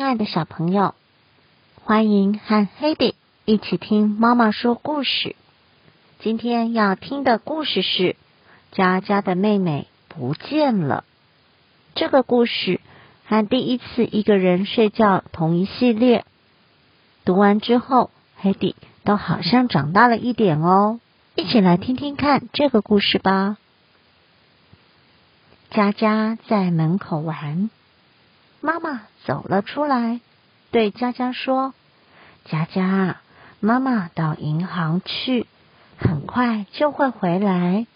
亲爱的小朋友，欢迎和黑迪一起听妈妈说故事。今天要听的故事是《佳佳的妹妹不见了》。这个故事和第一次一个人睡觉同一系列。读完之后，黑迪都好像长大了一点哦。一起来听听看这个故事吧。佳佳在门口玩，妈妈走了出来，对佳佳说：“佳佳，妈妈到银行去，很快就会回来，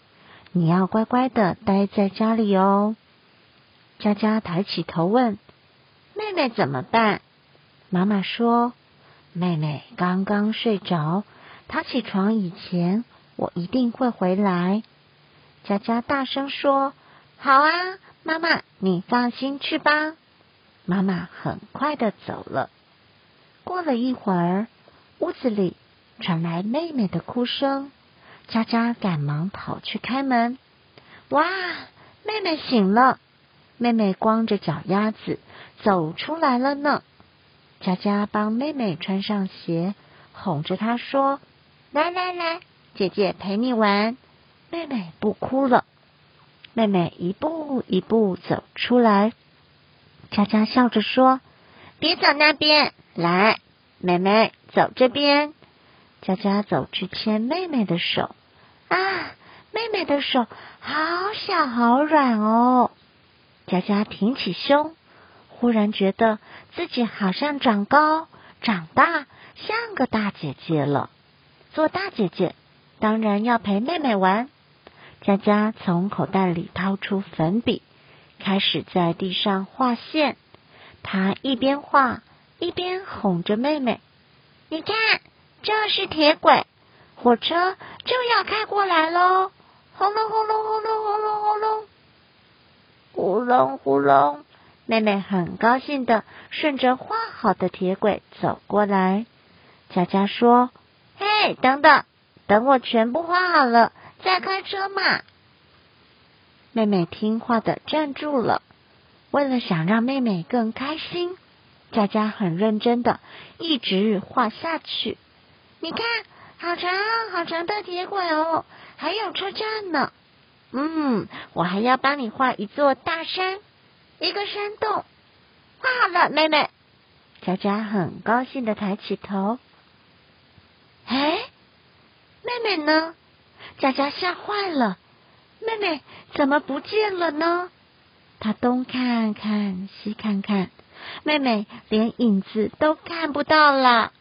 你要乖乖的待在家里哦。”佳佳抬起头问：“妹妹怎么办？”妈妈说：“妹妹刚刚睡着，她起床以前，我一定会回来。”佳佳大声说。好啊，妈妈，你放心去吧。妈妈很快的走了。过了一会儿，屋子里传来妹妹的哭声。佳佳赶忙跑去开门。哇，妹妹醒了！妹妹光着脚丫子走出来了呢。佳佳帮妹妹穿上鞋，哄着她说：“来来来，姐姐陪你玩。”妹妹不哭了。妹妹一步一步走出来，佳佳笑着说：“别走那边，来，妹妹走这边。”佳佳走去牵妹妹的手，啊，妹妹的手好小好软哦。佳佳挺起胸，忽然觉得自己好像长高、长大，像个大姐姐了。做大姐姐，当然要陪妹妹玩。佳佳从口袋里掏出粉笔，开始在地上画线。他一边画一边哄着妹妹：“你看，这是铁轨，火车就要开过来喽！”轰隆轰隆轰隆轰隆轰隆，呼隆呼隆。妹妹很高兴的顺着画好的铁轨走过来。佳佳说：“嘿，等等，等我全部画好了。”再开车嘛？妹妹听话的站住了。为了想让妹妹更开心，佳佳很认真的一直画下去。你看，好长好长的铁轨哦，还有车站呢。嗯，我还要帮你画一座大山，一个山洞。画好了，妹妹。佳佳很高兴的抬起头。哎，妹妹呢？佳佳吓坏了，妹妹怎么不见了呢？她东看看西看看，妹妹连影子都看不到了。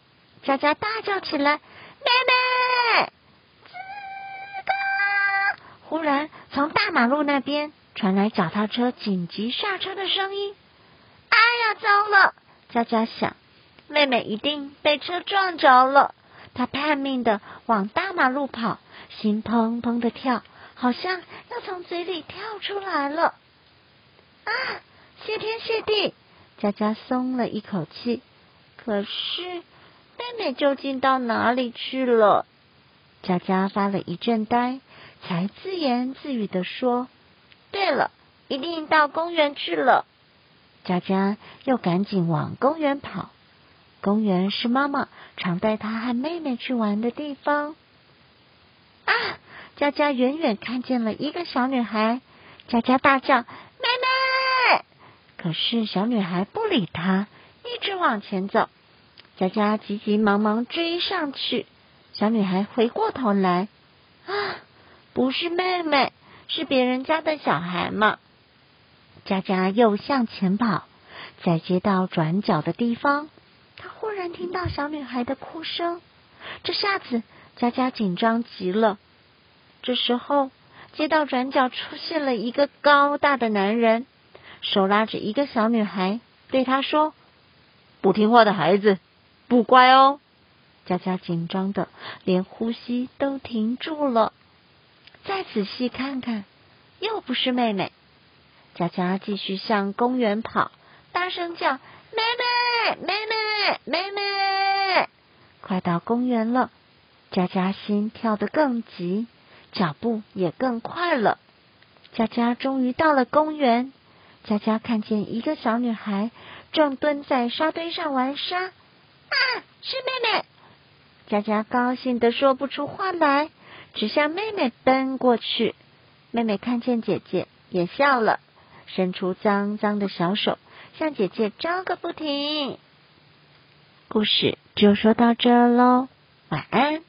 佳佳大叫起来：“妹妹！”忽然，从大马路那边传来脚踏车紧急刹车的声音。哎呀，糟了！佳佳想，妹妹一定被车撞着了。她拼命的往大马路跑。心砰砰的跳，好像要从嘴里跳出来了。啊！谢天谢地，佳佳松了一口气。可是妹妹究竟到哪里去了？佳佳发了一阵呆，才自言自语的说：“对了，一定到公园去了。”佳佳又赶紧往公园跑。公园是妈妈常带她和妹妹去玩的地方。佳佳远远看见了一个小女孩，佳佳大叫：“妹妹！”可是小女孩不理她，一直往前走。佳佳急急忙忙追上去，小女孩回过头来：“啊，不是妹妹，是别人家的小孩嘛！”佳佳又向前跑，在街道转角的地方，她忽然听到小女孩的哭声，这下子。佳佳紧张极了。这时候，街道转角出现了一个高大的男人，手拉着一个小女孩，对她说：“不听话的孩子，不乖哦。”佳佳紧张的连呼吸都停住了。再仔细看看，又不是妹妹。佳佳继续向公园跑，大声叫：“妹妹，妹妹，妹妹！”快到公园了。佳佳心跳得更急，脚步也更快了。佳佳终于到了公园，佳佳看见一个小女孩正蹲在沙堆上玩沙，啊，是妹妹！佳佳高兴的说不出话来，只向妹妹奔过去。妹妹看见姐姐也笑了，伸出脏脏的小手向姐姐招个不停。故事就说到这喽，晚安。